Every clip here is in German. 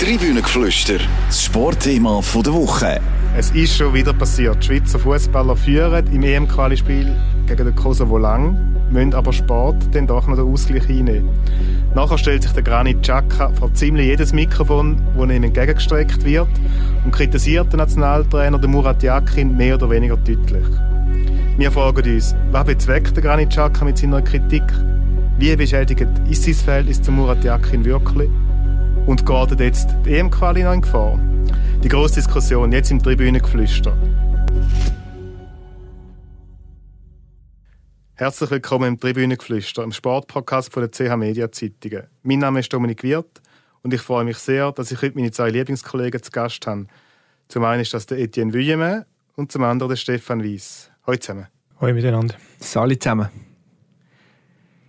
Tribünengeflüster, das Sportthema der Woche. Es ist schon wieder passiert. Die Schweizer Fußballer führen im EM-Quali-Spiel gegen den Kosovo lang, müssen aber Sport dann doch noch den Ausgleich einnehmen. Nachher stellt sich der Granit Xhaka vor ziemlich jedes Mikrofon, das ihm entgegengestreckt wird und kritisiert den Nationaltrainer den Murat Yakin mehr oder weniger deutlich. Wir fragen uns, was bezweckt der Granit Xhaka mit seiner Kritik? Wie beschädigt ist sein Verhältnis zu Murat Yakin wirklich? Und geht jetzt die EM-Quali noch in Gefahr? Die grosse Diskussion jetzt im Tribünengeflüster. Herzlich willkommen im Tribünengeflüster, im Sportpodcast von der CH Media Zeitungen. Mein Name ist Dominik Wirth und ich freue mich sehr, dass ich heute meine zwei Lieblingskollegen zu Gast habe. Zum einen ist das der Etienne Vuillemin und zum anderen der Stefan Weiss. Hallo zusammen. Hallo miteinander. Salut zusammen.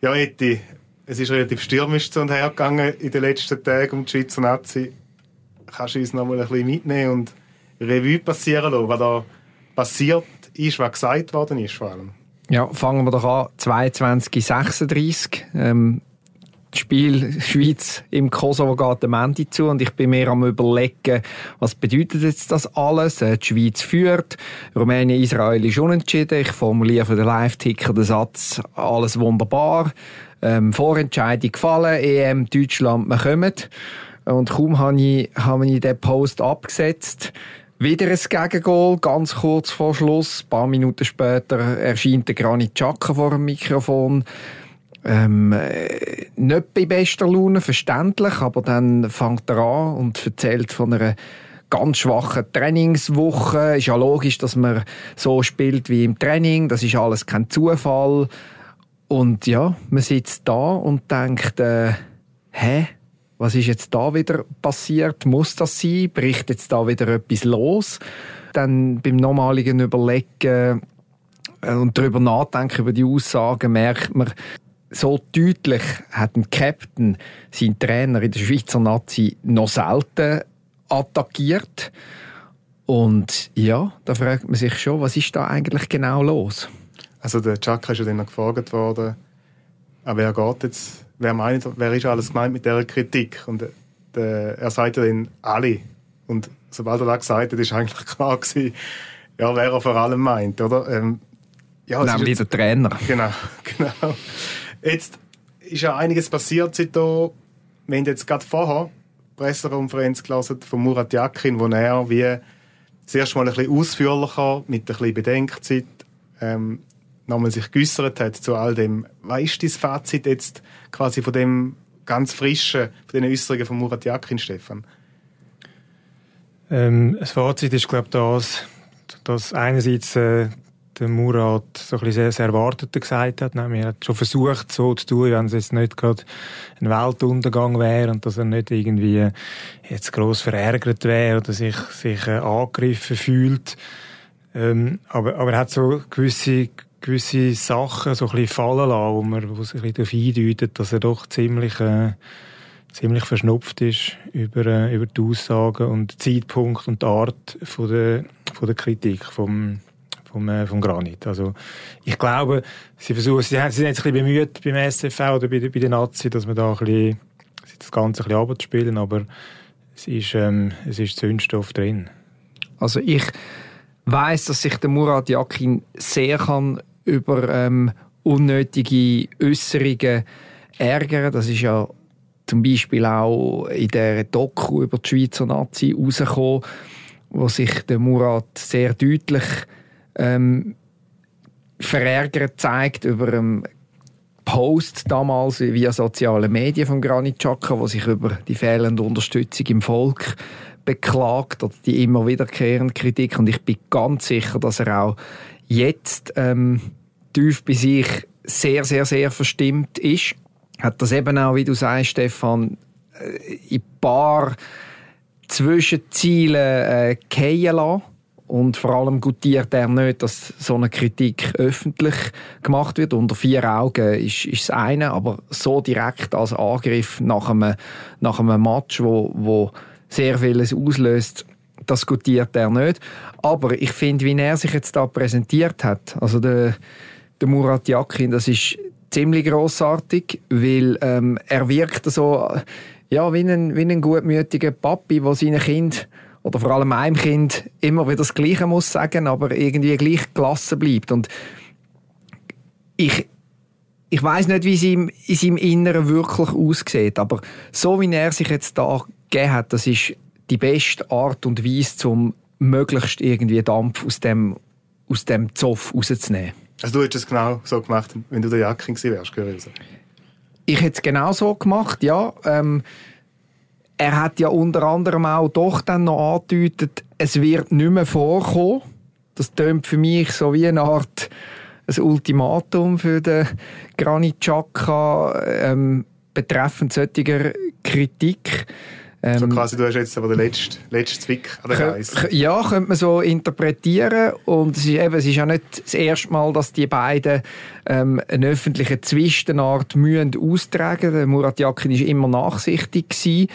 Ja, Eti, es ist relativ stürmisch zu und her gegangen in den letzten Tagen um die Schweizer Nazi. Kannst du uns noch mal ein bisschen mitnehmen und Revue passieren lassen, was da passiert ist, was gesagt worden ist vor allem? Ja, fangen wir doch an. 22, 36. Ähm, das Spiel Schweiz im Kosovo geht am Ende zu und ich bin mir am überlegen, was bedeutet jetzt das alles? Äh, die Schweiz führt, Rumänien, Israel ist unentschieden. Ich formuliere für den Live-Ticker den Satz, alles wunderbar. Ähm, Vorentscheidung gefallen, EM, Deutschland, wir kommen. Und kaum habe ich, habe ich den Post abgesetzt, wieder ein Gegengol, ganz kurz vor Schluss. Ein paar Minuten später erscheint der Granit Xhaka vor dem Mikrofon. Ähm, äh, nicht bei bester Laune, verständlich, aber dann fängt er an und erzählt von einer ganz schwachen Trainingswoche. Ist ja logisch, dass man so spielt wie im Training. Das ist alles kein Zufall. Und ja, man sitzt da und denkt, äh, hä? Was ist jetzt da wieder passiert? Muss das sein? Bricht jetzt da wieder etwas los? Dann beim normaligen Überlegen äh, und darüber nachdenken über die Aussagen merkt man, so deutlich hat ein Captain seinen Trainer in der Schweizer Nazi noch selten attackiert. Und ja, da fragt man sich schon, was ist da eigentlich genau los? Also der Chaka ist ja dann noch gefragt worden, aber wer geht jetzt wer, meint, wer ist alles gemeint mit dieser Kritik? Und äh, der, er sagt dann alle. Und sobald er das gesagt hat, ist eigentlich klar gewesen, ja, wer er vor allem meint, oder? Ähm, ja, Nämlich der Trainer. Genau, genau. Jetzt ist ja einiges passiert seitdem. Wir haben jetzt gerade vorher die Pressekonferenz gelesen von Murat Yakin, wo er wie das erste Mal ein bisschen ausführlicher, mit ein bisschen Bedenkzeit, ähm, nochmal sich geäußert hat zu all dem. Was ist dein Fazit jetzt quasi von dem ganz frischen, von den Äußerungen von Murat Yakin, Stefan? Ähm, das Fazit ist, glaube ich, das, dass einerseits äh, der Murat so ein bisschen sehr, Erwartete gesagt hat. Er hat schon versucht, so zu tun, wenn es jetzt nicht gerade ein Weltuntergang wäre und dass er nicht irgendwie jetzt gross verärgert wäre oder sich, sich äh, angegriffen fühlt. Ähm, aber, aber er hat so gewisse gewisse Sachen so ein bisschen fallen lassen, wo man wo sich darauf eindeutet, dass er doch ziemlich, äh, ziemlich verschnupft ist über, äh, über die Aussagen und den Zeitpunkt und die Art von der, von der Kritik vom, vom, äh, vom Granit. Also ich glaube, sie versuchen, sie, sie sind jetzt ein bisschen bemüht beim SFV oder bei, bei den Nazi, dass man da ein bisschen, das Ganze ein bisschen abzuspielen, aber es ist, ähm, es ist Zündstoff drin. Also ich weiß, dass sich der Murat Yakin sehr kann über ähm, unnötige Äußerungen ärgern. Das ist ja zum Beispiel auch in der Doku über die Schweizer Nazi rausgekommen, wo sich der Murat sehr deutlich ähm, verärgert zeigt über einen Post damals via soziale Medien von Granit Xhaka, wo sich über die fehlende Unterstützung im Volk beklagt oder die immer wiederkehrende Kritik und ich bin ganz sicher, dass er auch jetzt ähm, tief bei sich sehr, sehr, sehr verstimmt ist. Hat das eben auch, wie du sagst, Stefan, äh, in ein paar Zwischenziele äh, fallen lassen. Und vor allem gutiert er nicht, dass so eine Kritik öffentlich gemacht wird. Unter vier Augen ist, ist das eine, aber so direkt als Angriff nach einem, nach einem Match, wo, wo sehr vieles auslöst, das gutiert er nicht. Aber ich finde, wie er sich jetzt da präsentiert hat, also der, der Murat Yakin, das ist ziemlich großartig, weil ähm, er wirkt so ja, wie ein, wie ein gutmütiger Papi, der seinen Kind oder vor allem einem Kind immer wieder das Gleiche muss sagen, aber irgendwie gleich gelassen bleibt. Und ich, ich weiß nicht, wie es ihm, in seinem Inneren wirklich aussieht, aber so wie er sich jetzt da gegeben hat, das ist die beste Art und Weise, um möglichst irgendwie Dampf aus dem, aus dem Zoff rauszunehmen. Also du hättest es genau so gemacht, wenn du der gewesen wärst, gewesen. Ich hätte es genau so gemacht, ja. Ähm, er hat ja unter anderem auch doch dann noch angedeutet, es wird nicht mehr vorkommen. Das tönt für mich so wie eine Art ein Ultimatum für den Granit Xhaka ähm, betreffend solcher Kritik. Ähm, so quasi, du hast jetzt aber den letzten, letzten Zwick an der Geist. Ja, könnte man so interpretieren. Und es ist, eben, es ist ja nicht das erste Mal, dass die beiden ähm, eine öffentliche Zwischenart müssen austragen müssen. Murat Yakin war immer nachsichtig. Gewesen.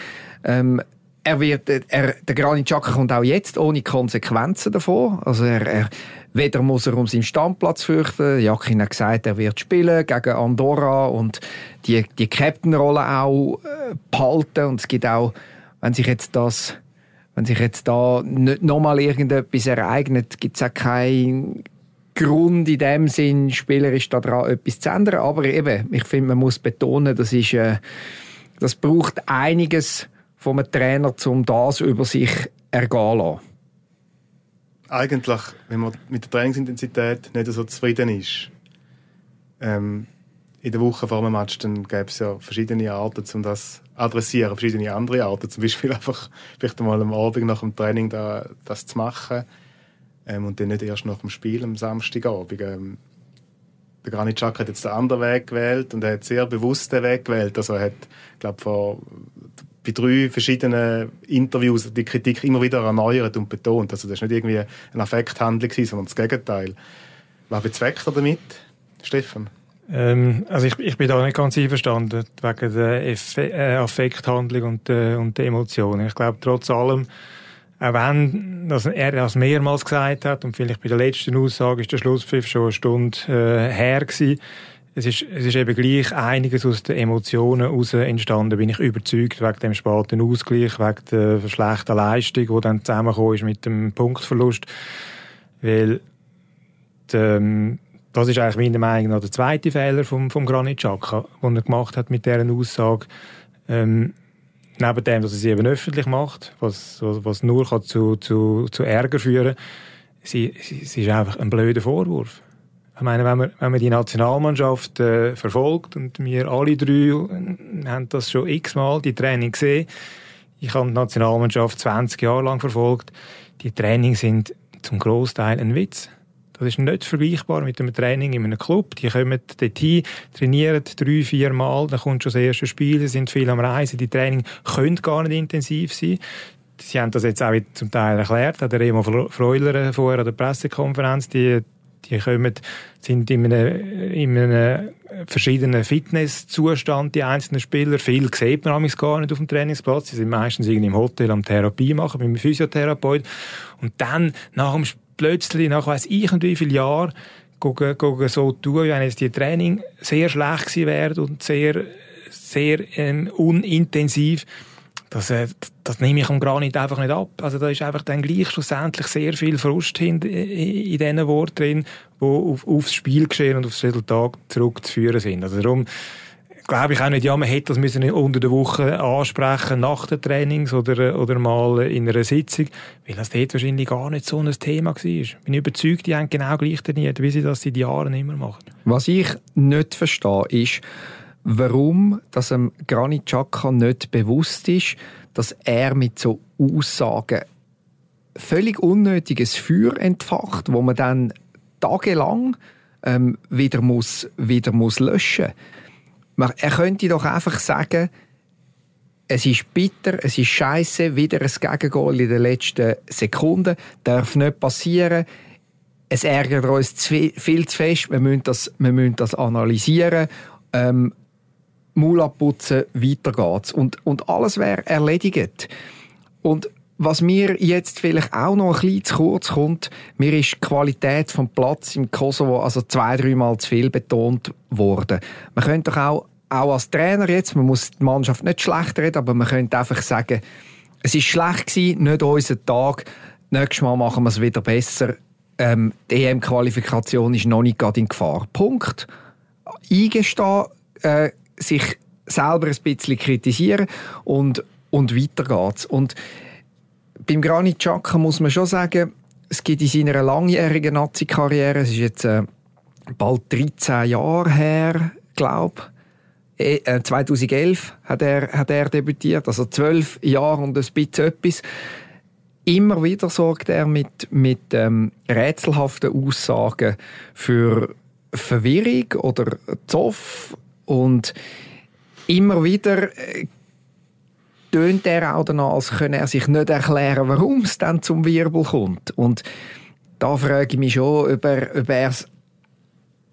Ähm, er wird, er, der Granit Xhaka kommt auch jetzt ohne Konsequenzen davon. Also er, er, weder muss er um seinen Stammplatz fürchten. Jakin hat gesagt, er wird spielen gegen Andorra und die, die Captain-Rolle auch äh, behalten. Und es gibt auch, wenn sich jetzt das, wenn sich jetzt da nicht nochmal irgendetwas ereignet, gibt es auch keinen Grund in dem Sinn, spielerisch daran etwas zu ändern. Aber eben, ich finde, man muss betonen, das ist, äh, das braucht einiges, vom Trainer, um das über sich ergehen lassen? Eigentlich, wenn man mit der Trainingsintensität nicht so zufrieden ist, ähm, in der Woche vor dem Match, dann gäbe es ja verschiedene Arten, um das zu adressieren, verschiedene andere Arten. Zum Beispiel einfach vielleicht mal am Abend nach dem Training da, das zu machen ähm, und dann nicht erst nach dem Spiel am Samstagabend. Ähm, der Granit Xhaka hat jetzt den anderen Weg gewählt und er hat sehr bewusst den Weg gewählt. Also er hat, glaube vor bei drei verschiedenen Interviews die Kritik immer wieder erneuert und betont. Also das war nicht irgendwie eine Affekthandlung, sondern das Gegenteil. Was bezweckt er damit, Stefan? Ähm, also ich, ich bin da nicht ganz einverstanden wegen der Effe äh, Affekthandlung und, äh, und der Emotionen. Ich glaube trotz allem, auch wenn dass er das mehrmals gesagt hat und vielleicht bei der letzten Aussage ist der Schlusspfiff schon eine Stunde äh, her gewesen, es ist, es ist eben gleich einiges aus den Emotionen heraus entstanden, bin ich überzeugt, wegen dem späten Ausgleich, wegen der schlechten Leistung, die dann zusammengekommen ist mit dem Punktverlust. Weil, die, ähm, das ist eigentlich meiner Meinung nach der zweite Fehler vom, vom Granit Xhaka, den er gemacht hat mit dieser Aussage. Ähm, neben dem, dass er sie eben öffentlich macht, was, was nur kann zu, zu, zu Ärger führen kann, sie, sie, sie ist einfach ein blöder Vorwurf. Ich meine, wenn man, wenn man die Nationalmannschaft äh, verfolgt, und wir alle drei äh, haben das schon x-mal, die Training gesehen. Ich habe die Nationalmannschaft 20 Jahre lang verfolgt. Die Trainings sind zum Großteil ein Witz. Das ist nicht vergleichbar mit einem Training in einem Club. Die kommen dorthin, trainieren drei, vier Mal, dann kommt schon das erste Spiel, sind viel am Reisen. Die Training können gar nicht intensiv sein. Sie haben das jetzt auch zum Teil erklärt, hat der Remo Freuler vorher an der Pressekonferenz. Die die kommen, sind in einem, in einem verschiedenen Fitnesszustand, die einzelnen Spieler. Viel sieht man gar nicht auf dem Trainingsplatz. Sie sind meistens irgendwie im Hotel am Therapie machen, mit einem Physiotherapeut. Und dann, nach dem, plötzlich, nach weiss ich und wie viele Jahren, gucken, gucken so tun, wenn jetzt die Training sehr schlecht gewesen wäre und sehr, sehr ähm, unintensiv das, äh, das nehme ich am Granit einfach nicht ab. Also da ist einfach dann gleich schlussendlich sehr viel Frust in, in diesen Worten drin, die auf, aufs Spielgeschehen und aufs Resultat zurückzuführen sind. Also darum glaube ich auch nicht, ja, man hätte das müssen unter der Woche ansprechen, nach den Trainings oder, oder mal in einer Sitzung, weil das dort wahrscheinlich gar nicht so ein Thema war. Ich bin überzeugt, die haben genau gleich trainiert, wie sie das seit Jahren immer machen. Was ich nicht verstehe, ist, warum dass dem Granit Xhaka nicht bewusst ist, dass er mit so Aussagen völlig unnötiges Feuer entfacht, wo man dann tagelang ähm, wieder muss wieder muss löschen. Er könnte doch einfach sagen, es ist bitter, es ist scheiße, wieder ein Gegengol in den letzten Sekunden, darf nicht passieren. Es ärgert uns zu viel, zu fest, wir müssen das, wir müssen das analysieren. Ähm, Maul abputzen, weiter geht's. Und, und alles wäre erledigt. Und was mir jetzt vielleicht auch noch ein bisschen zu kurz kommt, mir ist die Qualität vom Platz im Kosovo also zwei, dreimal zu viel betont worden. Man könnte doch auch auch als Trainer jetzt, man muss die Mannschaft nicht schlecht reden, aber man könnte einfach sagen, es ist schlecht gewesen, nicht unser Tag, nächstes Mal machen wir es wieder besser. Ähm, die EM-Qualifikation ist noch nicht gerade in Gefahr. Punkt. Eingestehen, äh, sich selber ein bisschen kritisieren und, und weiter geht's. Und beim Granit Xhaka muss man schon sagen, es gibt in seiner langjährigen Nazi-Karriere, es ist jetzt äh, bald 13 Jahre her, glaube ich, 2011 hat er, hat er debütiert, also zwölf Jahre und ein bisschen etwas. Immer wieder sorgt er mit, mit ähm, rätselhaften Aussagen für Verwirrung oder Zoff und immer wieder äh, tönt er auch danach, als könne er sich nicht erklären, warum es dann zum Wirbel kommt. Und da frage ich mich schon, ob er, es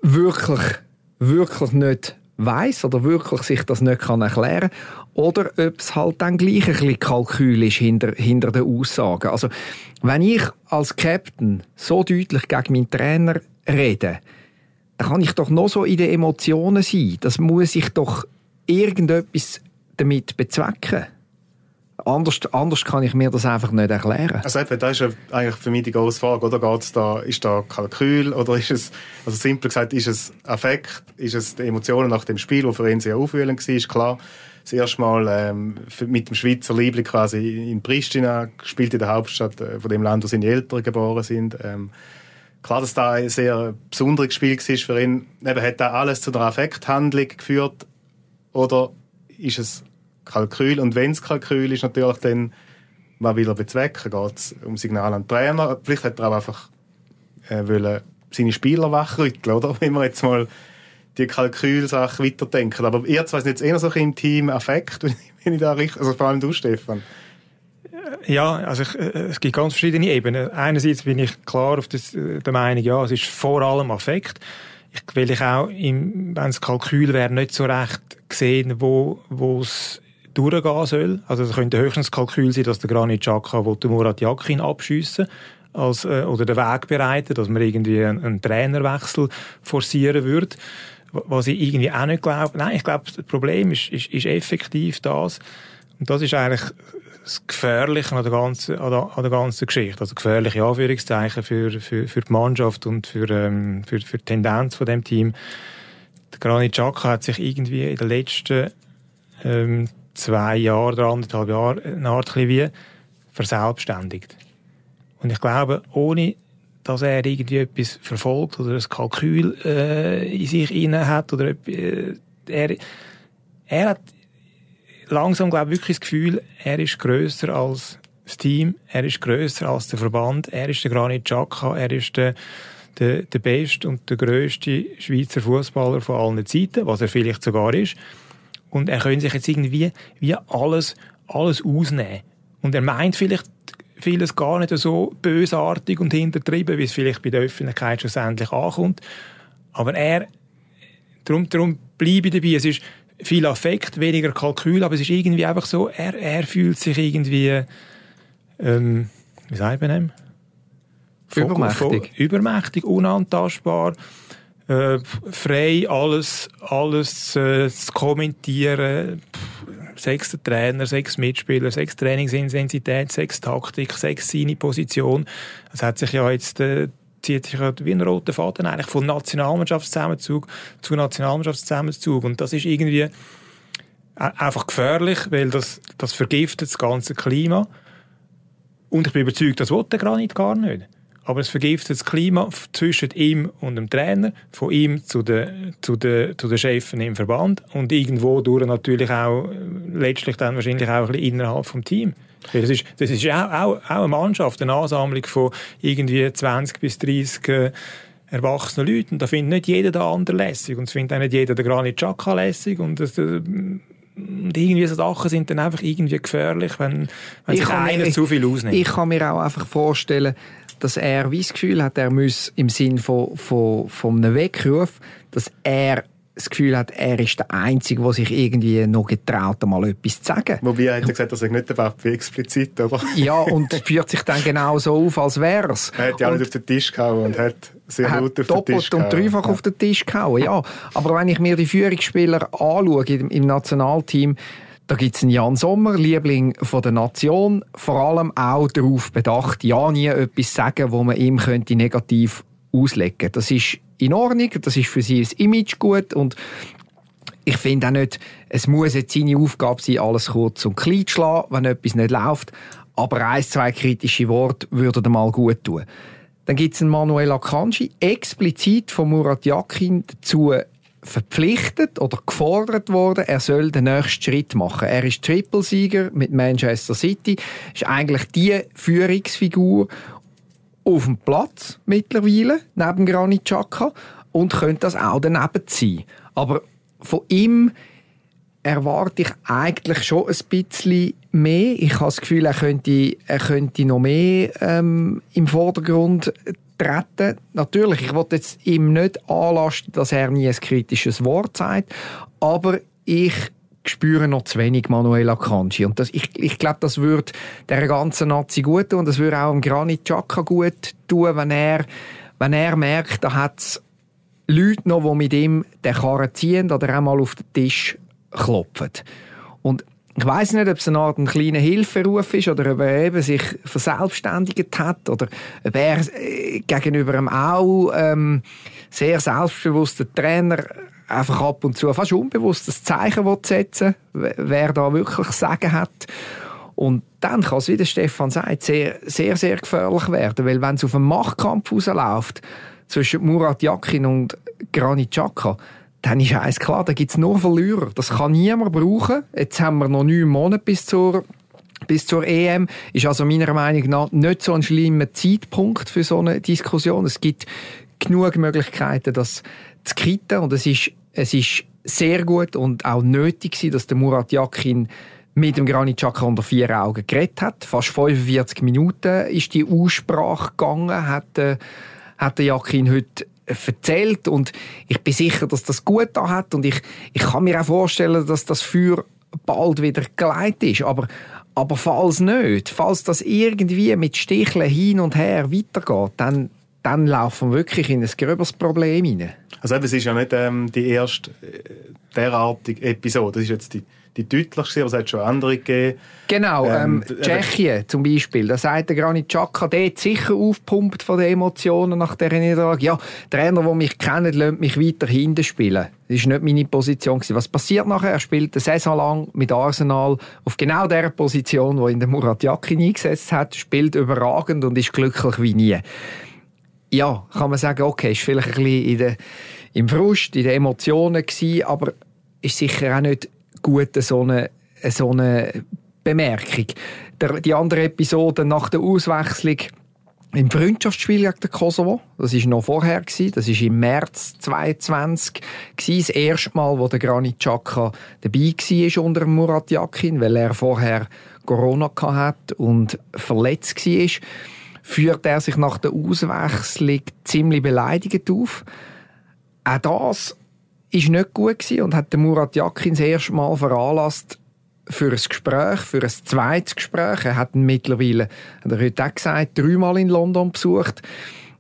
wirklich, wirklich nicht weiß oder wirklich sich das nicht kann erklären oder ob es halt dann gleich ein bisschen Kalkül ist hinter, hinter den Aussagen. Also, wenn ich als Captain so deutlich gegen meinen Trainer rede, dann kann ich doch noch so in den Emotionen sein. Das muss ich doch irgendetwas damit bezwecken. Anders, anders kann ich mir das einfach nicht erklären. Also eben, das ist eigentlich für mich die große Frage, oder geht's da, ist da Kalkül oder ist es, also simpel gesagt, ist es Affekt, ist es die Emotionen nach dem Spiel, wo für ihn sehr aufwühlend war, ist klar. Das erste Mal ähm, mit dem Schweizer Liebling quasi in Pristina gespielt in der Hauptstadt äh, von dem Land, wo seine Eltern geboren sind. Ähm, klar, dass da ein sehr besonderes Spiel war für ihn. Eben, hat da alles zu einer Affekthandlung geführt oder ist es Kalkül. Und wenn es Kalkül ist, natürlich dann, was will er bezwecken? Geht es um Signal an den Trainer? Vielleicht hat er auch einfach äh, wollen seine Spieler wachrütteln, oder? Wenn wir jetzt mal die Kalkülsache weiterdenken. Aber ihr zwei sind jetzt eher so im Team Affekt, wenn ich da richtig, also vor allem du, Stefan. Ja, also ich, äh, es gibt ganz verschiedene Ebenen. Einerseits bin ich klar auf das, äh, der Meinung, ja, es ist vor allem Affekt. Ich, will ich auch, wenn es Kalkül wäre, nicht so recht gesehen, wo, wo es durchgehen soll. Also es könnte höchstens Kalkül sein, dass der Granit Xhaka den Murat Yakin abschiessen als, äh, oder den Weg bereiten, dass man irgendwie einen, einen Trainerwechsel forcieren würde. Was ich irgendwie auch nicht glaube. Nein, ich glaube, das Problem ist, ist, ist effektiv das. Und das ist eigentlich das Gefährliche an der ganzen, an der, an der ganzen Geschichte. Also gefährliche Anführungszeichen für, für, für die Mannschaft und für, ähm, für, für die Tendenz von dem Team. Der Granit Xhaka hat sich irgendwie in den letzten ähm, zwei Jahren oder anderthalb Jahren eine Art wie verselbstständigt. Und ich glaube, ohne dass er irgendwie etwas verfolgt oder ein Kalkül äh, in sich inne hat oder äh, er, er hat langsam glaube ich wirklich das Gefühl, er ist größer als das Team, er ist größer als der Verband, er ist der Granit Xhaka, er ist der der, der beste und der größte Schweizer Fußballer von allen Zeiten, was er vielleicht sogar ist. Und er könnte sich jetzt irgendwie wie alles, alles ausnehmen. Und er meint vielleicht vieles gar nicht so bösartig und hintertrieben, wie es vielleicht bei der Öffentlichkeit schlussendlich ankommt. Aber er, darum, darum bleibe ich dabei, es ist viel Affekt, weniger Kalkül, aber es ist irgendwie einfach so, er, er fühlt sich irgendwie, ähm, wie sagt man dem? Übermächtig. Übermächtig, unantastbar äh, frei alles, alles äh, zu kommentieren. Sechs Trainer, sechs Mitspieler, sechs Trainingsintensität, sechs Taktik, sechs seine Position. Das hat sich ja jetzt äh, zieht sich wie ein roter Faden eigentlich von Nationalmannschaftszusammenzug zu Nationalmannschaftszusammenzug und das ist irgendwie einfach gefährlich, weil das, das vergiftet das ganze Klima und ich bin überzeugt, das will der Granit gar nicht aber es vergiftet das Klima zwischen ihm und dem Trainer, von ihm zu den, zu den, zu den Chefen im Verband und irgendwo durch natürlich auch äh, letztlich dann wahrscheinlich auch ein bisschen innerhalb vom Team. Das ist, das ist auch, auch, auch eine Mannschaft, eine Ansammlung von irgendwie 20 bis 30 äh, erwachsenen Leuten. Da findet nicht jeder der andere lässig und es findet auch nicht jeder der Granit Xhaka lässig und das, äh, und irgendwie so Sachen sind dann einfach irgendwie gefährlich, wenn, wenn sich einer zu viel ausnimmt. Ich kann mir auch einfach vorstellen, dass er wie das Gefühl hat, er muss im Sinn von, von, von einem Weckruf, dass er das Gefühl hat, er ist der Einzige, der sich irgendwie noch getraut, mal etwas zu sagen. Wobei er hat ja gesagt, dass er nicht der Papi explizit, aber... ja, und führt sich dann genau so auf, als wäre es. Er hat ja nicht auf den Tisch gehauen und hat sehr hat laut auf den Tisch gehauen. und dreifach ja. auf den Tisch gehauen, ja. Aber wenn ich mir die Führungsspieler anschaue im, im Nationalteam, da gibt es einen Jan Sommer, Liebling von der Nation, vor allem auch darauf bedacht, ja nie etwas sagen, wo man ihm könnte negativ auslegen könnte. Das ist in Ordnung, das ist für sie das Image gut und ich finde auch nicht, es muss jetzt seine Aufgabe sein, alles kurz und klein zu schlagen, wenn etwas nicht läuft, aber ein, zwei kritische Worte würden mal gut tun. Dann gibt es einen Manuel Akanji, explizit von Murat Yakin dazu verpflichtet oder gefordert worden, er soll den nächsten Schritt machen. Er ist Triple-Sieger mit Manchester City, ist eigentlich die Führungsfigur auf dem Platz mittlerweile, neben Granit Xhaka, und könnte das auch daneben sein. Aber von ihm erwarte ich eigentlich schon ein bisschen mehr. Ich habe das Gefühl, er könnte, er könnte noch mehr ähm, im Vordergrund treten. Natürlich, ich wollte jetzt ihm nicht anlasten, dass er nie ein kritisches Wort sagt, aber ich spüre noch zu wenig Manuel Akanji. Und das, ich, ich glaube, das würde der ganzen Nazi gut tun und das würde auch dem Granit Xhaka gut tun, wenn er, wenn er merkt, da hat es Leute noch, die mit ihm den Karren ziehen oder einmal auf den Tisch klopfen. Und ich weiß nicht, ob es eine Art ein kleiner Hilferuf ist oder ob er eben sich verselbstständigt hat oder ob er äh, gegenüber einem auch ähm, sehr selbstbewussten Trainer einfach ab und zu fast unbewusst das Zeichen setzen wer da wirklich Sagen hat. Und dann kann es, wie der Stefan sagt, sehr, sehr, sehr gefährlich werden, weil wenn es auf einen Machtkampf rausläuft zwischen Murat Yakin und Granit Xhaka, dann ist eins klar, da gibt es nur Verlierer. Das kann niemand brauchen. Jetzt haben wir noch neun Monate bis zur, bis zur EM. Ist also meiner Meinung nach nicht so ein schlimmer Zeitpunkt für so eine Diskussion. Es gibt genug Möglichkeiten, das zu kitten. Und es ist, es ist sehr gut und auch nötig gewesen, dass der Murat Yakin mit dem Granit Xhaka unter vier Augen geredet hat. Fast 45 Minuten ist die Aussprache gegangen, hat, äh, hat der Yakin heute erzählt und ich bin sicher, dass das gut da hat und ich, ich kann mir auch vorstellen, dass das für bald wieder geleitet ist, aber aber falls nicht, falls das irgendwie mit Sticheln hin und her weitergeht, dann, dann laufen wir wirklich in ein gröberes Problem hinein. Also es ist ja nicht ähm, die erste äh, derartige Episode, das ist jetzt die die deutlichste, aber es hat schon andere gegeben. Genau, ähm, ähm, Tschechien zum Beispiel, da sagt der Granit Xhaka, der hat sicher aufpumpt von den Emotionen nach dieser Niederlage. Ja, Trainer, der mich kennt, lässt mich weiter hinten spielen. Das war nicht meine Position. Was passiert nachher? Er spielt eine Saison lang mit Arsenal auf genau der Position, wo ihn der Murat Yakin eingesetzt hat, spielt überragend und ist glücklich wie nie. Ja, kann man sagen, okay, ist vielleicht ein bisschen in der, im Frust, in den Emotionen gewesen, aber ist sicher auch nicht gut so eine, so eine Bemerkung. Der, die andere Episode nach der Auswechslung im Freundschaftsspiel gegen den Kosovo, das war noch vorher, gewesen, das war im März 2022, das erste Mal, wo der Granit Xhaka dabei war unter Murat Yakin, weil er vorher Corona hatte und verletzt war, führt er sich nach der Auswechslung ziemlich beleidigt auf. Auch das ist nicht gut gewesen und hat den Murat Yakin das erste Mal veranlasst für ein Gespräch, für ein zweites Gespräch. Er hat ihn mittlerweile, hat er heute auch gesagt, dreimal in London besucht.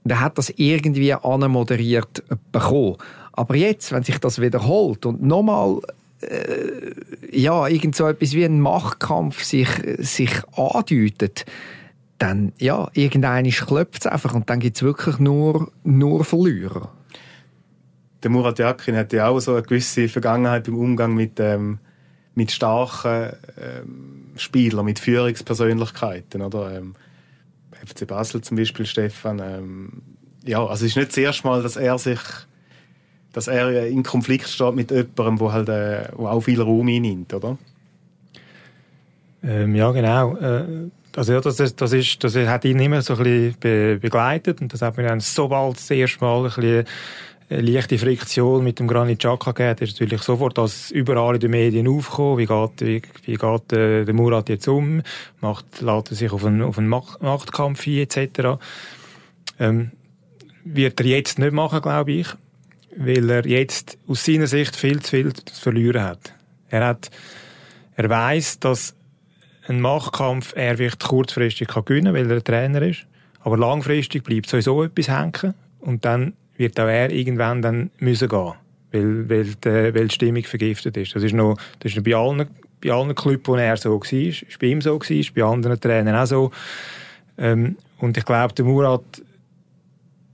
Und er hat das irgendwie anmoderiert bekommen. Aber jetzt, wenn sich das wiederholt und nochmal äh, ja, irgend so etwas wie ein Machtkampf sich, sich andeutet, dann, ja, irgendeiner klopft es einfach und dann gibt es wirklich nur, nur Verlierer der Murat Yakin hat ja auch so eine gewisse Vergangenheit im Umgang mit, ähm, mit starken ähm, Spielern, mit Führungspersönlichkeiten. Oder? Ähm, FC Basel zum Beispiel, Stefan. Ähm, ja, also es ist nicht das erste Mal, dass er sich dass er in Konflikt steht mit jemandem, der halt, äh, auch viel Raum einnimmt, oder? Ähm, ja, genau. Äh, also ja, das, das, ist, das hat ihn immer so ein bisschen be begleitet und das hat mir dann sobald das erste Mal ein bisschen leichte Friktion mit dem Granit Xhaka gegeben. ist natürlich sofort das überall in den Medien aufgekommen. Wie geht, wie, wie geht äh, der Murat jetzt um? Macht, lädt er sich auf einen, auf einen Machtkampf ein, etc. Ähm, wird er jetzt nicht machen, glaube ich. weil er jetzt aus seiner Sicht viel zu viel zu verlieren hat. Er hat, er weiß, dass ein Machtkampf er vielleicht kurzfristig kann gewinnen, weil er Trainer ist, aber langfristig bleibt sowieso etwas hängen und dann wird auch er irgendwann dann müssen gehen, weil, weil, die, weil die Stimmung vergiftet ist. Das ist noch, das ist noch bei allen, bei allen Clubs, wo er so war, ist bei ihm so war, bei anderen Trainern auch so. Ähm, und ich glaube, der Murat,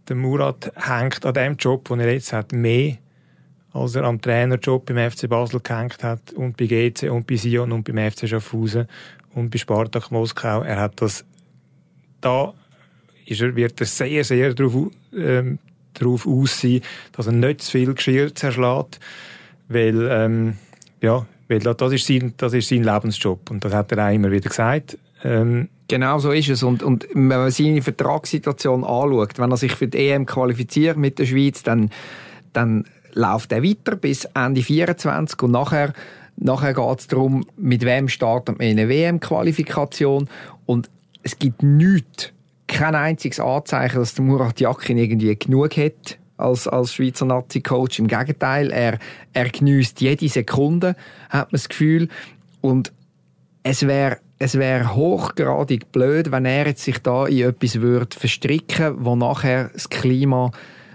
der Murat hängt an dem Job, den er jetzt hat, mehr als er am Trainerjob beim FC Basel gehängt hat und bei GC und bei Sion und beim FC Schaffhausen und bei Spartak Moskau. Er hat das, da ist er, wird er sehr, sehr darauf, ähm, darauf aussehen, dass er nicht zu viel Geschirr zerschlägt, weil, ähm, ja, weil das ist sein, das ist sein Lebensjob und das hat er auch immer wieder gesagt. Ähm, Genau so ist es. Und, und wenn man seine Vertragssituation anschaut, wenn er sich für die EM qualifiziert mit der Schweiz, dann, dann läuft er weiter bis Ende 24 und nachher, nachher geht es darum, mit wem startet man eine WM-Qualifikation und es gibt nichts, kein einziges Anzeichen, dass der Murat Yakin irgendwie genug hat als, als Schweizer Nazi-Coach. Im Gegenteil, er, er genießt jede Sekunde, hat man das Gefühl. Und es wäre es wäre hochgradig blöd, wenn er jetzt sich da in etwas würde verstricken, wo nachher das Klima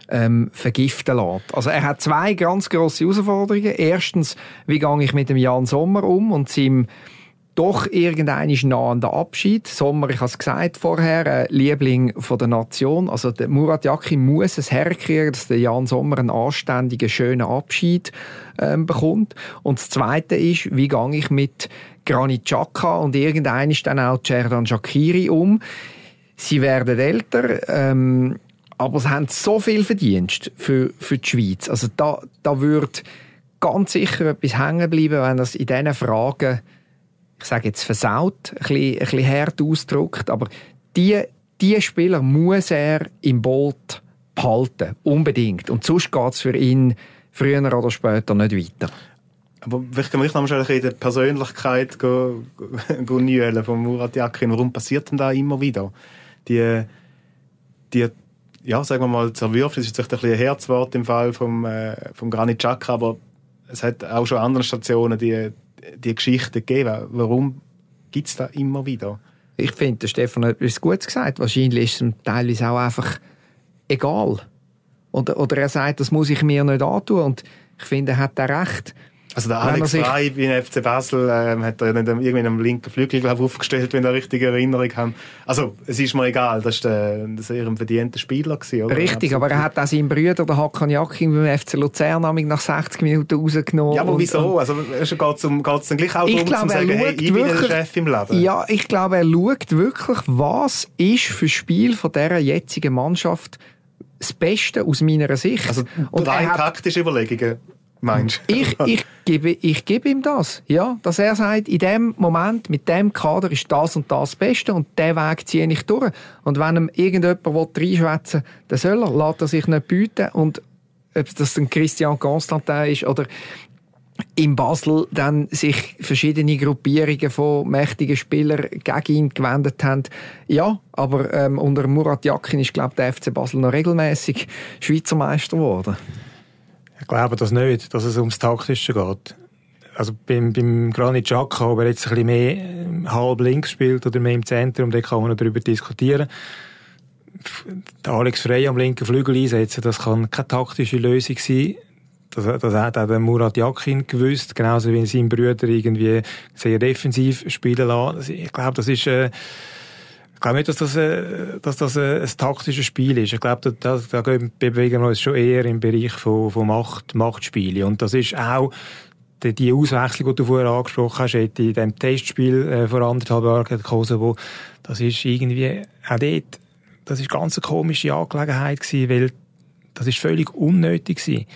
ähm, vergiften lässt. Also er hat zwei ganz große Herausforderungen. Erstens, wie gehe ich mit dem Jan Sommer um und seinem doch irgendein nah an der Abschied. Sommer, ich habe es gesagt vorher, äh, Liebling von der Nation. Also der Murat Yakin muss es herkriegen, dass der Jan Sommer einen anständigen, schönen Abschied ähm, bekommt. Und das Zweite ist, wie gehe ich mit Granit Xhaka und irgendein ist dann auch Cerdan Shakiri um. Sie werden älter, ähm, aber sie haben so viel Verdienst für, für die Schweiz. Also da, da würde ganz sicher etwas hängen bleiben, wenn das in diesen Fragen, ich sage jetzt versaut, ein bisschen, ein bisschen hart ausdrückt, aber die, die Spieler muss er im Boot behalten, unbedingt. Und sonst geht es für ihn früher oder später nicht weiter. Aber vielleicht können wir noch mal in der Persönlichkeit go, von Murat Yakin. Warum passiert denn da immer wieder? Die, die ja, sagen wir mal, zerwürft. Das ist jetzt ein, ein Herzwort im Fall vom, äh, vom Granit Xhaka, aber es hat auch schon andere Stationen die, die Geschichte gegeben. Warum gibt es da immer wieder? Ich finde, Stefan hat etwas Gutes gesagt. Wahrscheinlich ist es ihm teilweise auch einfach egal. Oder, oder er sagt, das muss ich mir nicht antun. Und ich finde, er hat auch recht. Also der Alex Frey bei FC Basel ähm, hat er nicht irgendwie am linken Flügel glaub, aufgestellt, wenn ich richtige Erinnerung habe. Also es ist mir egal, das war ein sehr verdienter Spieler. Gewesen, oder? Richtig, aber er hat auch seinen Bruder, der Hakan Jakin, beim FC Luzern nach 60 Minuten rausgenommen. Ja, aber wieso? Also geht es um, geht's dann gleich auch darum, zu sagen, hey, ich bin der Chef im Leben? Ja, ich glaube, er schaut wirklich, was ist für Spiel von dieser jetzigen Mannschaft das Beste aus meiner Sicht. Also und drei taktische Überlegungen meinst ich, ich, gebe, ich gebe ihm das, ja, dass er sagt, in dem Moment, mit dem Kader ist das und das, Beste und der Weg ziehe ich durch. Und wenn ihm irgendjemand reinschwätzen will, dann soll er, lässt er sich nicht bieten und ob das dann Christian Constantin ist oder in Basel dann sich verschiedene Gruppierungen von mächtigen Spielern gegen ihn gewendet haben. Ja, aber ähm, unter Murat Yakin ist, glaube der FC Basel noch regelmäßig Schweizer Meister geworden. Ich glaube das nicht, dass es ums Taktische geht. Also beim, beim Granit Xhaka, ob er jetzt ein bisschen mehr ähm, halb links spielt oder mehr im Zentrum, da kann man darüber diskutieren. Der Alex Frey am linken Flügel einsetzen, das kann keine taktische Lösung sein. Das, das hat auch der Murat Yakin gewusst, genauso wie sein Brüder irgendwie sehr defensiv spielen lassen. Ich glaube, das ist... Äh, ich glaube nicht, dass das, äh, dass das ein taktisches Spiel ist. Ich glaube, da, da, bewegen wir uns schon eher im Bereich von, von Macht, Machtspielen. Und das ist auch die, die Auswechslung, die du vorher angesprochen hast, in dem Testspiel äh, vor anderthalb Jahren gegen Kosovo, das ist irgendwie auch dort, das ist ganz komische Angelegenheit gewesen, weil das ist völlig unnötig gewesen.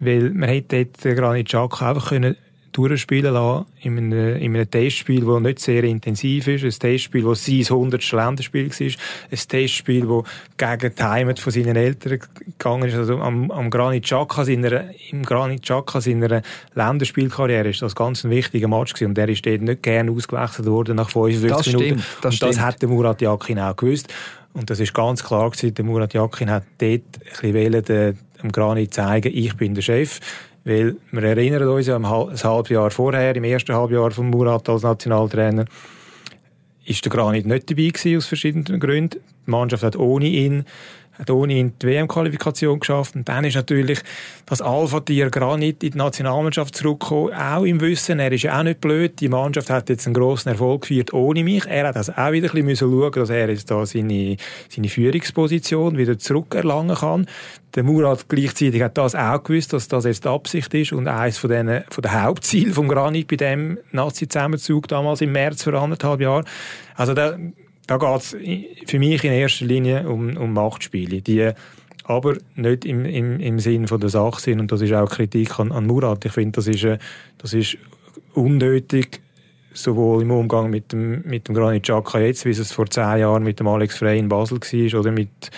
Weil man hätte dort Granit Xhaka einfach können durchspielen lassen in einem, in einem Testspiel, das nicht sehr intensiv ist. Ein Testspiel, das sein 100. Länderspiel war. Ein Testspiel, das gegen die Heimat von seinen Eltern gegangen ist. Also am, am Granit Xhaka seiner, im Granit Xhaka seiner Länderspielkarriere ist das ganz ein wichtiger Match gewesen. Und er ist dort nicht gerne ausgewechselt worden nach 55 das Minuten. Stimmt, das Und das stimmt. hat der Murat Yakin auch gewusst. Und das ist ganz klar gewesen, der Murat Yakin hat dort ein bisschen wollen, dem Granit zeigen, ich bin der Chef. Weil wir erinnern uns ja, ein halbes Jahr vorher, im ersten Halbjahr von Murat als Nationaltrainer, ist der Granit nicht dabei gewesen, aus verschiedenen Gründen. Die Mannschaft hat ohne ihn hat ohne ihn die WM-Qualifikation geschafft. Und dann ist natürlich das Alpha-Tier Granit in die Nationalmannschaft zurückgekommen, auch im Wissen, er ist ja auch nicht blöd, die Mannschaft hat jetzt einen grossen Erfolg gefeiert ohne mich. Er hat also auch wieder ein bisschen schauen dass er jetzt da seine, seine Führungsposition wieder zurückerlangen kann. Der Murat gleichzeitig hat das auch gewusst, dass das jetzt die Absicht ist und eines von den, von den Hauptzielen vom Granit bei dem Nazi-Zusammenzug damals im März vor anderthalb Jahren. Also der, da geht es für mich in erster Linie um, um Machtspiele, die aber nicht im, im, im Sinn von der Sache sind. Und das ist auch Kritik an, an Murat. Ich finde, das ist, äh, das ist unnötig, sowohl im Umgang mit dem, mit dem Granit Xhaka jetzt, wie es vor zehn Jahren mit dem Alex Frey in Basel war, oder mit,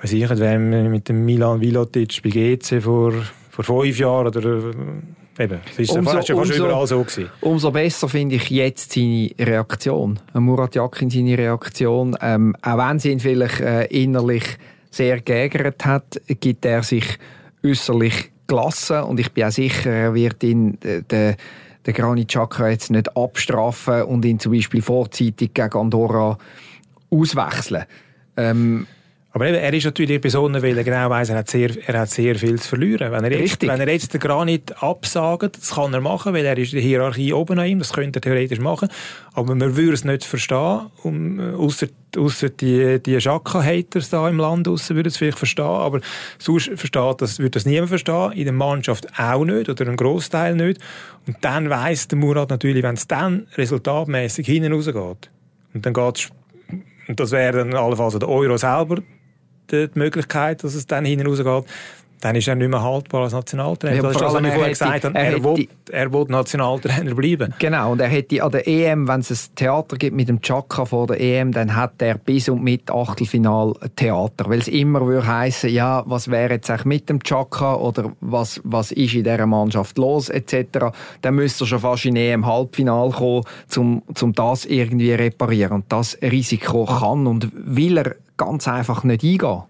weiß ich nicht, mit dem Milan Vilotic bei GC vor, vor fünf Jahren, oder Eben, es war umso, fast, umso, überall so. Gewesen. Umso besser finde ich jetzt seine Reaktion. Murat Yakin seine Reaktion. Ähm, auch wenn sie ihn vielleicht äh, innerlich sehr geärgert hat, gibt er sich äußerlich gelassen und ich bin auch sicher, er wird ihn, äh, den, den Granit Xhaka jetzt nicht abstrafen und ihn zum Beispiel vorzeitig gegen Andorra auswechseln. Ähm, aber eben, er ist natürlich bei so weil er genau weiss, er hat sehr, er hat sehr viel zu verlieren. Wenn er jetzt, wenn er jetzt den Granit absagt, das kann er machen, weil er ist in der Hierarchie oben an ihm, das könnte er theoretisch machen. Aber man würde es nicht verstehen, um, ausser, ausser die, die Schakka-Haters da im Land aussen würden es vielleicht verstehen, aber sonst versteht das, würde das niemand verstehen, in der Mannschaft auch nicht, oder ein Großteil nicht. Und dann weiss der Murat natürlich, wenn es dann resultatmäßig hinten rausgeht, und dann geht's und das wäre dann allenfalls der Euro selber, die, Möglichkeit, dass es dann hinten rausgeht, dann ist er nicht mehr haltbar als Nationaltrainer. Ja, das ist das, was ich vorher gesagt habe. Er, er, will, er will Nationaltrainer bleiben. Genau, und er hätte an der EM, wenn es ein Theater gibt mit dem Chaka vor der EM, dann hat er bis und mit Achtelfinal Theater. Weil es immer würde heissen, ja, was wäre jetzt eigentlich mit dem Chaka oder was, was ist in dieser Mannschaft los, etc. Dann müsste er schon fast in EM Halbfinal kommen, um, um das irgendwie reparieren. Und das Risiko kann und will er ganz einfach nicht eingehen.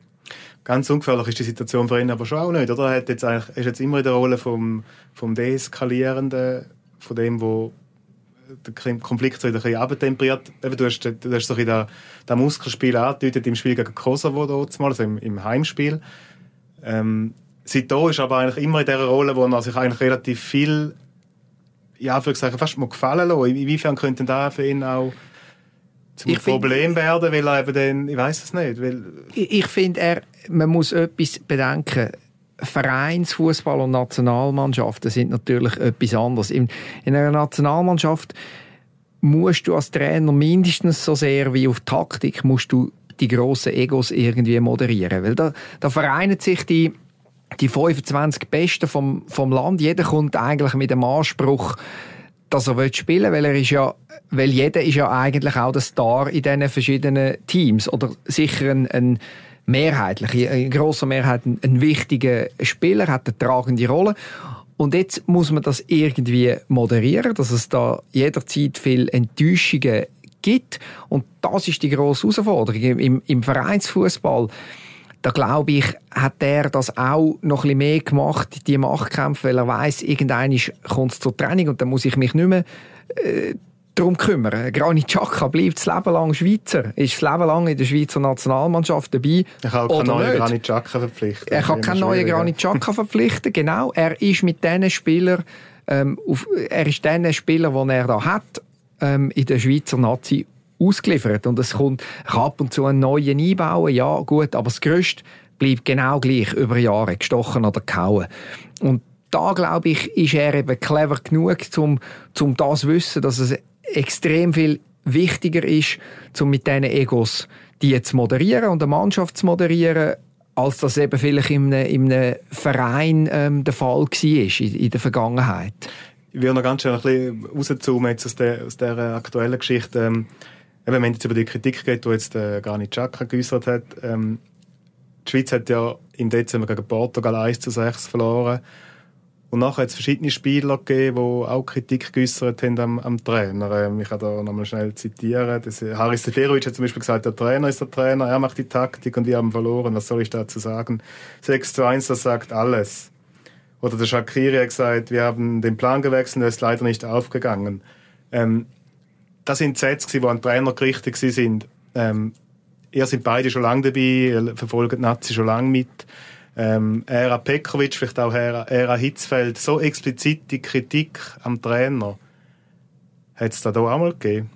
Ganz ungefährlich ist die Situation für ihn aber schon auch nicht, oder? Er hat jetzt eigentlich, ist jetzt immer in der Rolle vom, vom Deeskalierenden, von dem, wo der Konflikt so ein bisschen abtemperiert. Du hast, du hast so ein das, Muskelspiel angedeutet im Spiel gegen Kosovo, also im, im Heimspiel. Ähm, seitdem ist er aber eigentlich immer in der Rolle, wo er sich eigentlich relativ viel, ja, für fast mal gefallen lassen. Inwiefern könnte das für ihn auch zum ich Problem find, werden, weil er eben dann, ich weiß es nicht. Weil ich, ich finde, man muss etwas bedenken. Vereinsfußball und Nationalmannschaften sind natürlich etwas anderes. In, in einer Nationalmannschaft musst du als Trainer mindestens so sehr wie auf Taktik musst du die grossen Egos irgendwie moderieren, weil da, da vereinen sich die die 25 Besten vom, vom Land. Jeder kommt eigentlich mit dem Anspruch, dass er spielen will, weil er ist ja, weil jeder ist ja eigentlich auch der Star in diesen verschiedenen Teams oder sicher ein, ein mehrheitlich, in grosser Mehrheit ein, ein wichtiger Spieler, hat eine tragende Rolle. Und jetzt muss man das irgendwie moderieren, dass es da jederzeit viel Enttäuschungen gibt. Und das ist die grosse Herausforderung im, im Vereinsfußball da glaube ich, hat er das auch noch ein bisschen mehr gemacht, die Machtkämpfe, weil er weiß, irgendwann kommt es zur Training und dann muss ich mich nicht mehr äh, darum kümmern. Granit Xhaka bleibt das Leben lang Schweizer, ist das Leben lang in der Schweizer Nationalmannschaft dabei. Er kann keinen neuen Granit Xhaka verpflichten. Er kann keinen neuen Granit Xhaka verpflichten, genau. Er ist mit diesen Spielern, ähm, auf, er ist den Spieler, den er da hat, ähm, in der Schweizer Nazi ausgeliefert. Und es kommt ab und zu einen neuen einbauen, ja gut, aber das Gerüst bleibt genau gleich über Jahre gestochen oder gehauen. Und da glaube ich, ist er eben clever genug, um, um das zu wissen, dass es extrem viel wichtiger ist, um mit diesen Egos die zu moderieren und eine Mannschaft zu moderieren, als das eben vielleicht in einem, in einem Verein ähm, der Fall war in, in der Vergangenheit. Ich will noch ganz schnell ein bisschen rauszoomen aus der, aus der aktuellen Geschichte. Ähm, eben, wenn es jetzt über die Kritik geht, die jetzt äh, Granit Xhaka geäußert hat, ähm, die Schweiz hat ja im Dezember gegen Portugal 1 zu 6 verloren. Und nachher hat es verschiedene Spieler gegeben, die auch Kritik geäußert haben am, am Trainer. Ähm, ich kann da nochmal schnell zitieren. Das, äh, Haris Seferovic hat zum Beispiel gesagt, der Trainer ist der Trainer, er macht die Taktik und wir haben verloren. Was soll ich dazu sagen? 6 zu 1, das sagt alles. Oder der Shakiri hat gesagt, wir haben den Plan gewechselt, der ist leider nicht aufgegangen. Ähm, das sind Sätze, die an Trainer gerichtet sind. Ähm, ihr sind beide schon lange dabei, verfolgt Nazi schon lange mit ähm, Era Pekovic, vielleicht auch Era Hitzfeld, so explizite Kritik am Trainer, hat es da auch mal gegeben?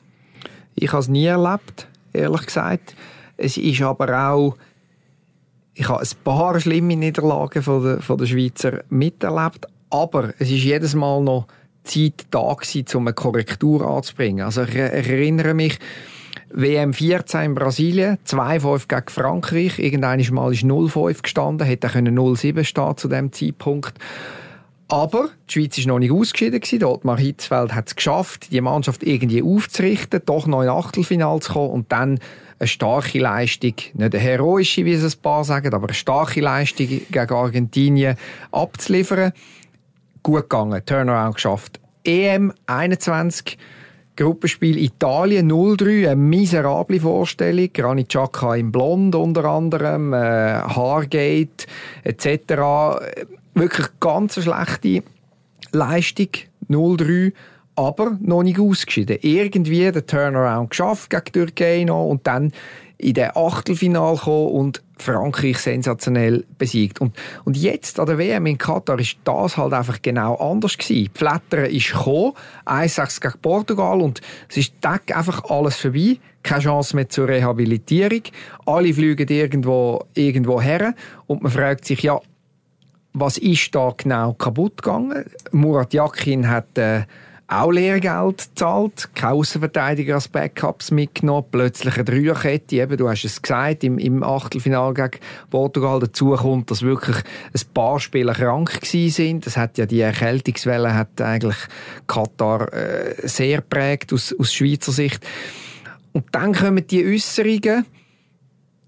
Ich habe es nie erlebt, ehrlich gesagt. Es ist aber auch, ich habe ein paar schlimme Niederlagen von der, von der Schweizer miterlebt, aber es ist jedes Mal noch Zeit da gewesen, um eine Korrektur anzubringen. Also ich erinnere mich, WM 14 in Brasilien, 2-5 gegen Frankreich. Irgendwann Mal ist 0-5 gestanden, hätte 0-7 stehen zu dem Zeitpunkt. Aber die Schweiz ist noch nicht ausgeschieden gewesen. Ottmar Hitzfeld hat es geschafft, die Mannschaft irgendwie aufzurichten, doch noch in Achtelfinale zu kommen und dann eine starke Leistung, nicht eine heroische, wie es ein paar sagen, aber eine starke Leistung gegen Argentinien abzuliefern. Gut gegangen, Turnaround geschafft. EM 21 Gruppenspiel Italien 0-3, eine miserable Vorstellung. Granit Xhaka im Blond unter anderem, äh, Hargate etc. Wirklich ganz schlechte Leistung, 0-3 aber noch nicht ausgeschieden. Irgendwie den Turnaround geschafft gegen Türkei noch und dann in den Achtelfinal gekommen und Frankreich sensationell besiegt. Und, und jetzt an der WM in Katar ist das halt einfach genau anders gewesen. Die Flattern ist gekommen, 1-6 gegen Portugal und es ist einfach alles vorbei. Keine Chance mehr zur Rehabilitierung. Alle fliegen irgendwo, irgendwo her und man fragt sich, ja, was ist da genau kaputt gegangen? Murat Yakin hat äh, auch Lehrgeld gezahlt, keine Außenverteidiger als Backups mitgenommen, plötzlich eine Dreierkette, eben, du hast es gesagt, im, im Achtelfinale gegen Portugal dazu kommt, dass wirklich ein paar Spieler krank gewesen sind. Das hat ja die Erkältungswelle hat eigentlich Katar äh, sehr prägt aus, aus Schweizer Sicht. Und dann kommen die Äußerungen,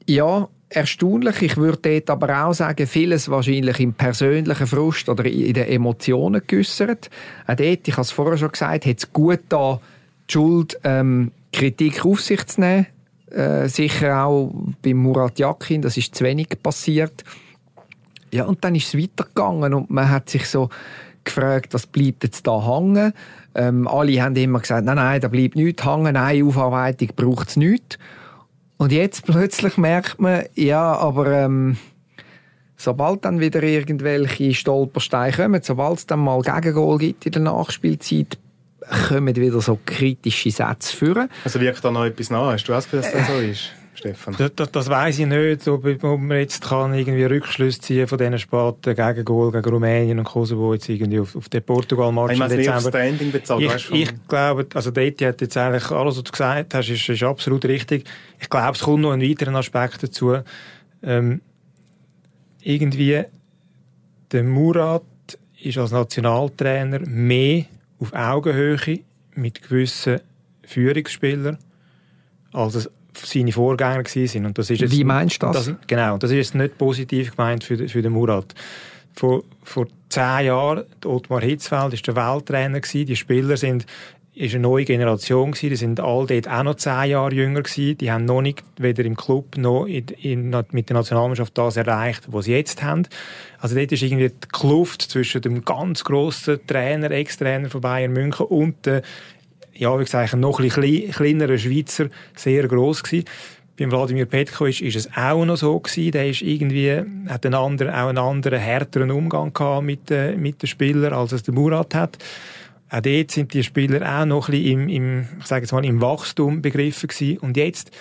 ja, erstaunlich. Ich würde dort aber auch sagen, vieles wahrscheinlich im persönlichen Frust oder in den Emotionen geäussert. Auch dort, ich habe es vorher schon gesagt, hat es gut da die Schuld, ähm, Kritik auf sich zu nehmen. Äh, sicher auch bei Murat Yakin, das ist zu wenig passiert. Ja, und dann ist es weitergegangen und man hat sich so gefragt, was bleibt jetzt da hängen. Ähm, alle haben immer gesagt, nein, nein, da bleibt nichts hängen, nein, Aufarbeitung braucht es nicht. Und jetzt plötzlich merkt man, ja, aber ähm, sobald dann wieder irgendwelche Stolpersteine kommen, sobald es dann mal Gegengol gibt in der Nachspielzeit, kommen wieder so kritische Sätze führen. Also wirkt da noch etwas nach? Hast du auch dass das so ist? Stefan? Das, das, das weiß ich nicht, ob, ob man jetzt kann irgendwie Rückschlüsse ziehen von diesen Sparten gegen Goal, gegen Rumänien und Kosovo jetzt irgendwie auf, auf den Portugal-Match im Dezember. Standing bezahlt, ich, ich glaube, also dort hat jetzt eigentlich alles, was du gesagt hast, ist, ist absolut richtig. Ich glaube, es kommt noch ein weiterer Aspekt dazu. Ähm, irgendwie, der Murat ist als Nationaltrainer mehr auf Augenhöhe mit gewissen Führungsspielern, als es seine Vorgänger sind. Und das ist jetzt, Wie meinst du das? das? Genau, das ist jetzt nicht positiv gemeint für, für den Murat. Vor, vor zehn Jahren, Ottmar Hitzfeld war der Welttrainer, gewesen. die Spieler sind ist eine neue Generation gewesen. Die sind all dort auch noch zehn Jahre jünger gewesen. Die haben noch nicht weder im Club noch in, in, mit der Nationalmannschaft das erreicht, was sie jetzt haben. Also dort ist irgendwie die Kluft zwischen dem ganz grossen Trainer, Ex-Trainer von Bayern München und der ja, wie gesagt, noch ein bisschen kleineren Schweizer sehr gross gewesen. Beim Wladimir Petkovic ist es auch noch so gewesen. Der ist irgendwie, hat einen anderen, auch einen anderen, härteren Umgang gehabt mit, äh, mit den Spielern, als es der Murat hat. Auch dort sind die Spieler auch noch ein bisschen im, im, ich sage jetzt mal, im Wachstum begriffen gewesen. Und jetzt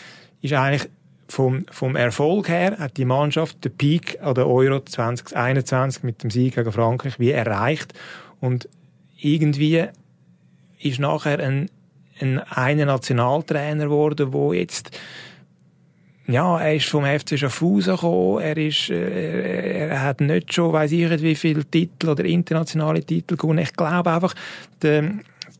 ist eigentlich vom, vom Erfolg her hat die Mannschaft den Peak an der Euro 2021 mit dem Sieg gegen Frankreich wie erreicht. Und irgendwie ist nachher ein, ein einer Nationaltrainer geworden, wo jetzt ja, er ist vom FC Schaffhausen gekommen, er ist, äh, er hat nicht schon, weiss ich nicht, wie viele Titel oder internationale Titel gewonnen. Ich glaube einfach, der,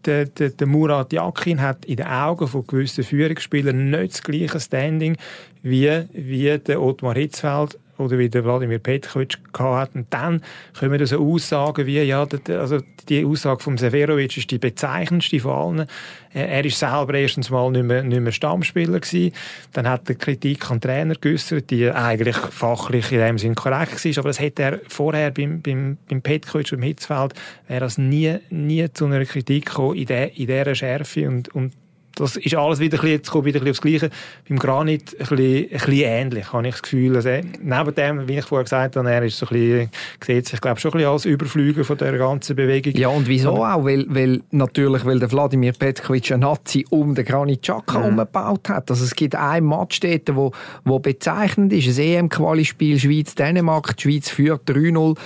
der, der, der Murat Yakin hat in den Augen von gewissen Führungsspielern nicht das gleiche Standing wie, wie der Ottmar Hitzfeld oder wie der Wladimir Petkovic hat. Und dann kommen so Aussagen wie, ja, also die Aussage von Severovic ist die bezeichnendste von allen. Er ist selber erstens mal nicht mehr, nicht mehr Stammspieler gewesen. Dann hat er Kritik an den Trainer geäußert, die eigentlich fachlich in dem Sinn korrekt war. Aber das hätte er vorher beim, beim, beim Petkovic und Hitzfeld, wäre das nie, nie zu einer Kritik gekommen in, der, in dieser Schärfe und, und das ist alles wieder ein bisschen, jetzt kommt wieder ein bisschen aufs Gleiche. Beim Granit ein bisschen, ein bisschen ähnlich, habe ich das Gefühl. Also, neben dem, wie ich vorher gesagt habe, er ist so ein bisschen, sieht sich, glaube schon ein bisschen als Überflüger von der ganzen Bewegung. Ja, und wieso auch? Weil, weil natürlich, weil der Wladimir Petkovic einen Nazi um den Granit Xhaka mhm. umgebaut hat. Also es gibt ein Match dort, wo, wo bezeichnend ist, ein EM-Quali-Spiel Schweiz-Dänemark. Die Schweiz führt 3-0.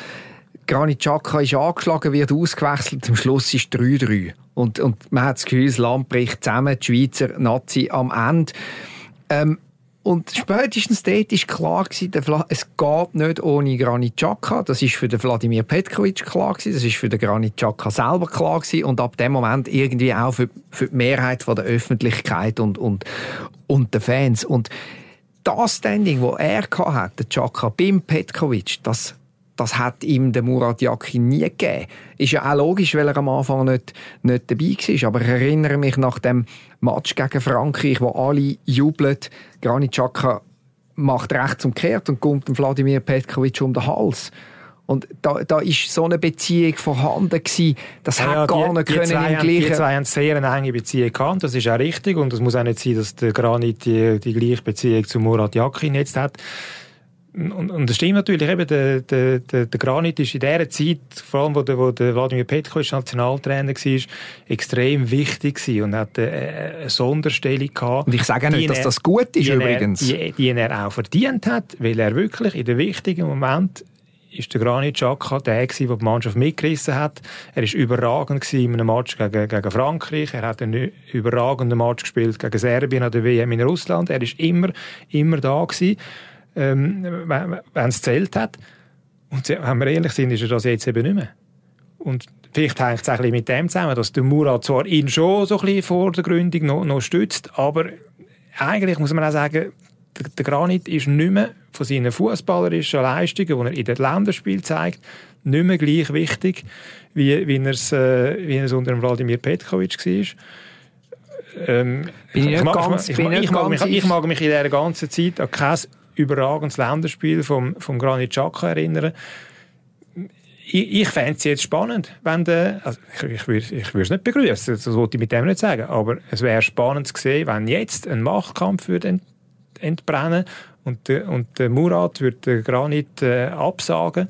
Granit Xhaka ist angeschlagen, wird ausgewechselt, am Schluss ist 3-3. Und, und man hat das Gefühl, das Land bricht zusammen, die Schweizer Nazi am Ende. Ähm, und spätestens dort war klar, gewesen, es geht nicht ohne Granit Xhaka. Das ist für den Wladimir Petkovic klar gewesen, das ist für den Granit Xhaka selber klar gewesen und ab dem Moment irgendwie auch für, für die Mehrheit von der Öffentlichkeit und, und, und der Fans. Und das Standing, das er hatte, der Xhaka beim Petkovic, das das hat ihm der Murat Yakin nie gegeben. Ist ja auch logisch, weil er am Anfang nicht, nicht dabei war. Aber ich erinnere mich nach dem Match gegen Frankreich, wo alle jubeln, Granit Xhaka macht rechts umkehrt und kommt dem Wladimir Petkovic um den Hals. Und da, da ist so eine Beziehung vorhanden gewesen, das ja, hat gar die, nicht die können zwei, im gleichen... Die zwei haben sehr eine enge Beziehung gehabt, das ist auch richtig und es muss auch nicht sein, dass der Granit die, die gleiche Beziehung zu Murat Yakin jetzt hat. Und, und das stimmt natürlich eben, der, der, der, der Granit ist in dieser Zeit, vor allem wo der, wo der Wladimir Petkovic Nationaltrainer war, extrem wichtig gewesen und hat eine, eine Sonderstellung gehabt. Und ich sage nicht, dass das gut ist die übrigens. Er, die, die er auch verdient hat, weil er wirklich in den wichtigen Moment ist der Granit Xhaka der gewesen, der die Mannschaft mitgerissen hat. Er ist überragend gewesen in einem Match gegen, gegen Frankreich. Er hat einen überragenden Match gespielt gegen Serbien an der WM in Russland. Er ist immer, immer da gewesen ähm, wenn es zählt hat. Und wenn wir ehrlich sind, ist er das jetzt eben nicht mehr. Und vielleicht hängt es auch ein bisschen mit dem zusammen, dass der Murat zwar ihn schon so ein bisschen vor der Gründung noch, noch stützt, aber eigentlich muss man auch sagen, der, der Granit ist nicht mehr von seinen fußballerischen Leistungen, die er in den Länderspielen zeigt, nicht mehr gleich wichtig, wie, wie, er es, äh, wie es unter dem Wladimir Petkovic war. Ähm, ich, mag, ganz, ich, ich, ich, mag mich, ich mag mich in dieser ganzen Zeit an kein überragendes Länderspiel vom, vom Granit Xhaka erinnern. Ich, ich fände es jetzt spannend, wenn der, also ich, ich würde es nicht begrüßen, das wollte ich mit dem nicht sagen, aber es wäre spannend zu sehen, wenn jetzt ein Machtkampf würde ent, entbrennen und, und der Murat würde den Granit äh, absagen,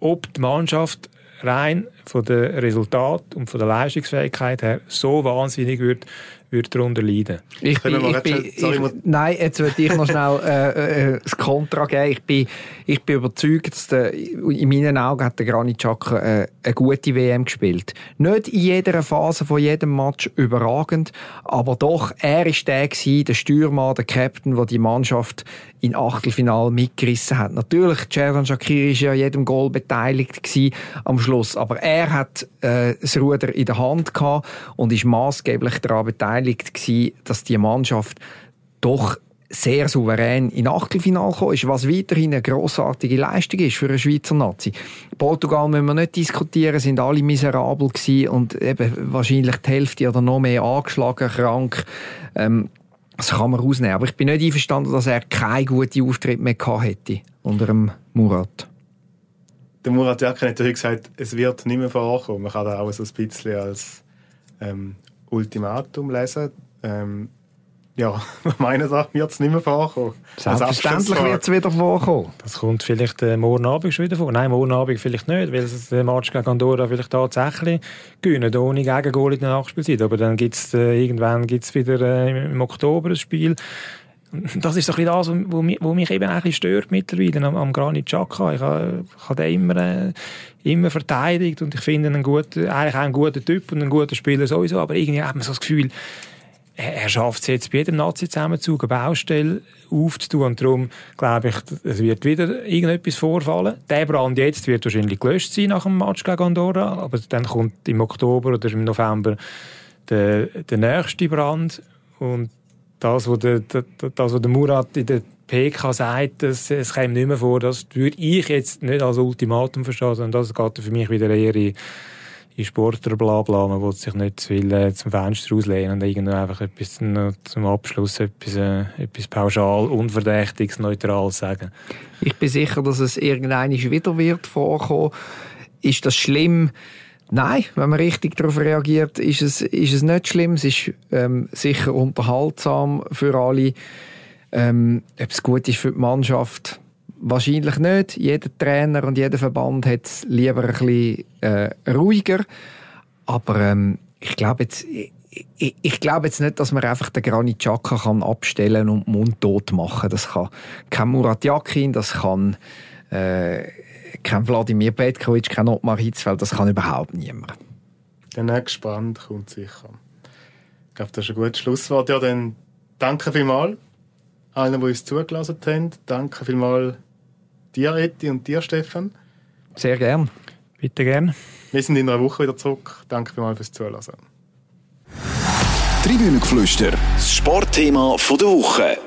ob die Mannschaft rein von den Resultat und von der Leistungsfähigkeit her so wahnsinnig wird, würde darunter leiden. Ich bin, ich bin, ich, nein, jetzt würde ich noch schnell äh, äh, das Kontra geben. Ich bin, ich bin überzeugt, dass der, in meinen Augen hat der Granit Xhaka äh, eine gute WM gespielt. Nicht in jeder Phase von jedem Match überragend, aber doch, er ist der gewesen, der Stürmer, der Captain, der die Mannschaft in Achtelfinal mitgerissen hat. Natürlich, Cerdan Shakiri ist ja jedem Goal beteiligt gewesen am Schluss, aber er hat äh, das Ruder in der Hand gehabt und ist maßgeblich daran beteiligt gewesen, dass die Mannschaft doch sehr souverän in Achtelfinal gekommen ist, was weiterhin eine grossartige Leistung ist für eine Schweizer Nazi. Portugal müssen wir nicht diskutieren, sind alle miserabel gewesen und eben wahrscheinlich die Hälfte oder noch mehr angeschlagen, krank. Ähm, das kann man rausnehmen. Aber ich bin nicht einverstanden, dass er keinen guten Auftritt mehr gehabt hätte unter dem Murat. Der Murat Jakin hat ja gesagt, es wird nicht mehr vorkommen. Man kann das auch so ein bisschen als ähm, Ultimatum lesen. Ähm, ja, meinen da wird es nicht mehr vorkommen. Selbstverständlich wird es wieder vorkommen. Das kommt vielleicht äh, morgen Abend schon wieder vor. Nein, morgen Abend vielleicht nicht, weil es der Match gegen Andorra vielleicht tatsächlich gewinnen, ohne Gegengol in der Nachspielzeit. Aber dann gibt es äh, irgendwann gibt's wieder äh, im Oktober ein Spiel. Das ist so ein das, was mich, eben ein bisschen stört mittlerweile am, am Granit Xhaka. Ich habe, ich habe den immer, äh, immer verteidigt und ich finde ihn einen guten, eigentlich auch einen guten Typ und einen guten Spieler sowieso, aber irgendwie hat man so das Gefühl, er schafft es jetzt bei jedem Nazi-Zusammenzug eine Baustelle aufzutun. Und darum glaube ich, es wird wieder irgendetwas vorfallen. Der Brand jetzt wird wahrscheinlich gelöscht sein nach dem Match gegen Andorra. Aber dann kommt im Oktober oder im November der, der nächste Brand. Und das, was der, das, was der Murat in der PK sagt, dass es käme nicht mehr vor, das würde ich jetzt nicht als Ultimatum verstehen, sondern das geht für mich wieder eher in, in Sportler blabla. Man will sich nicht zu viel äh, zum Fenster auslehnen und irgendwie einfach etwas zum Abschluss, etwas, äh, etwas pauschal, unverdächtiges, neutrales sagen. Ich bin sicher, dass es irgendeine wieder wird vorkommen. Ist das schlimm? Nein, wenn man richtig darauf reagiert, ist es, ist es nicht schlimm. Es ist ähm, sicher unterhaltsam für alle. Ähm, ob es gut ist für die Mannschaft, wahrscheinlich nicht. Jeder Trainer und jeder Verband hat es lieber ein bisschen äh, ruhiger. Aber ähm, ich glaube jetzt, ich, ich glaube jetzt nicht, dass man einfach den Granit Xhaka kann abstellen und mundtot machen. Das kann kein Murat Yakin, das kann äh, kein Wladimir Petkovic, kein Ottmar Hitzfeld, das kann überhaupt niemand. Der nächste Spannend kommt sicher. Ich glaube, das ist ein gutes Schlusswort. Ja, dann danke vielmals allen, die uns zugelassen haben. Danke vielmals dir, Eti, und dir, Stefan. Sehr gern. Bitte gern. Wir sind in einer Woche wieder zurück. Danke vielmals fürs Zuhören. Tribünengeflüster, das Sportthema der Woche.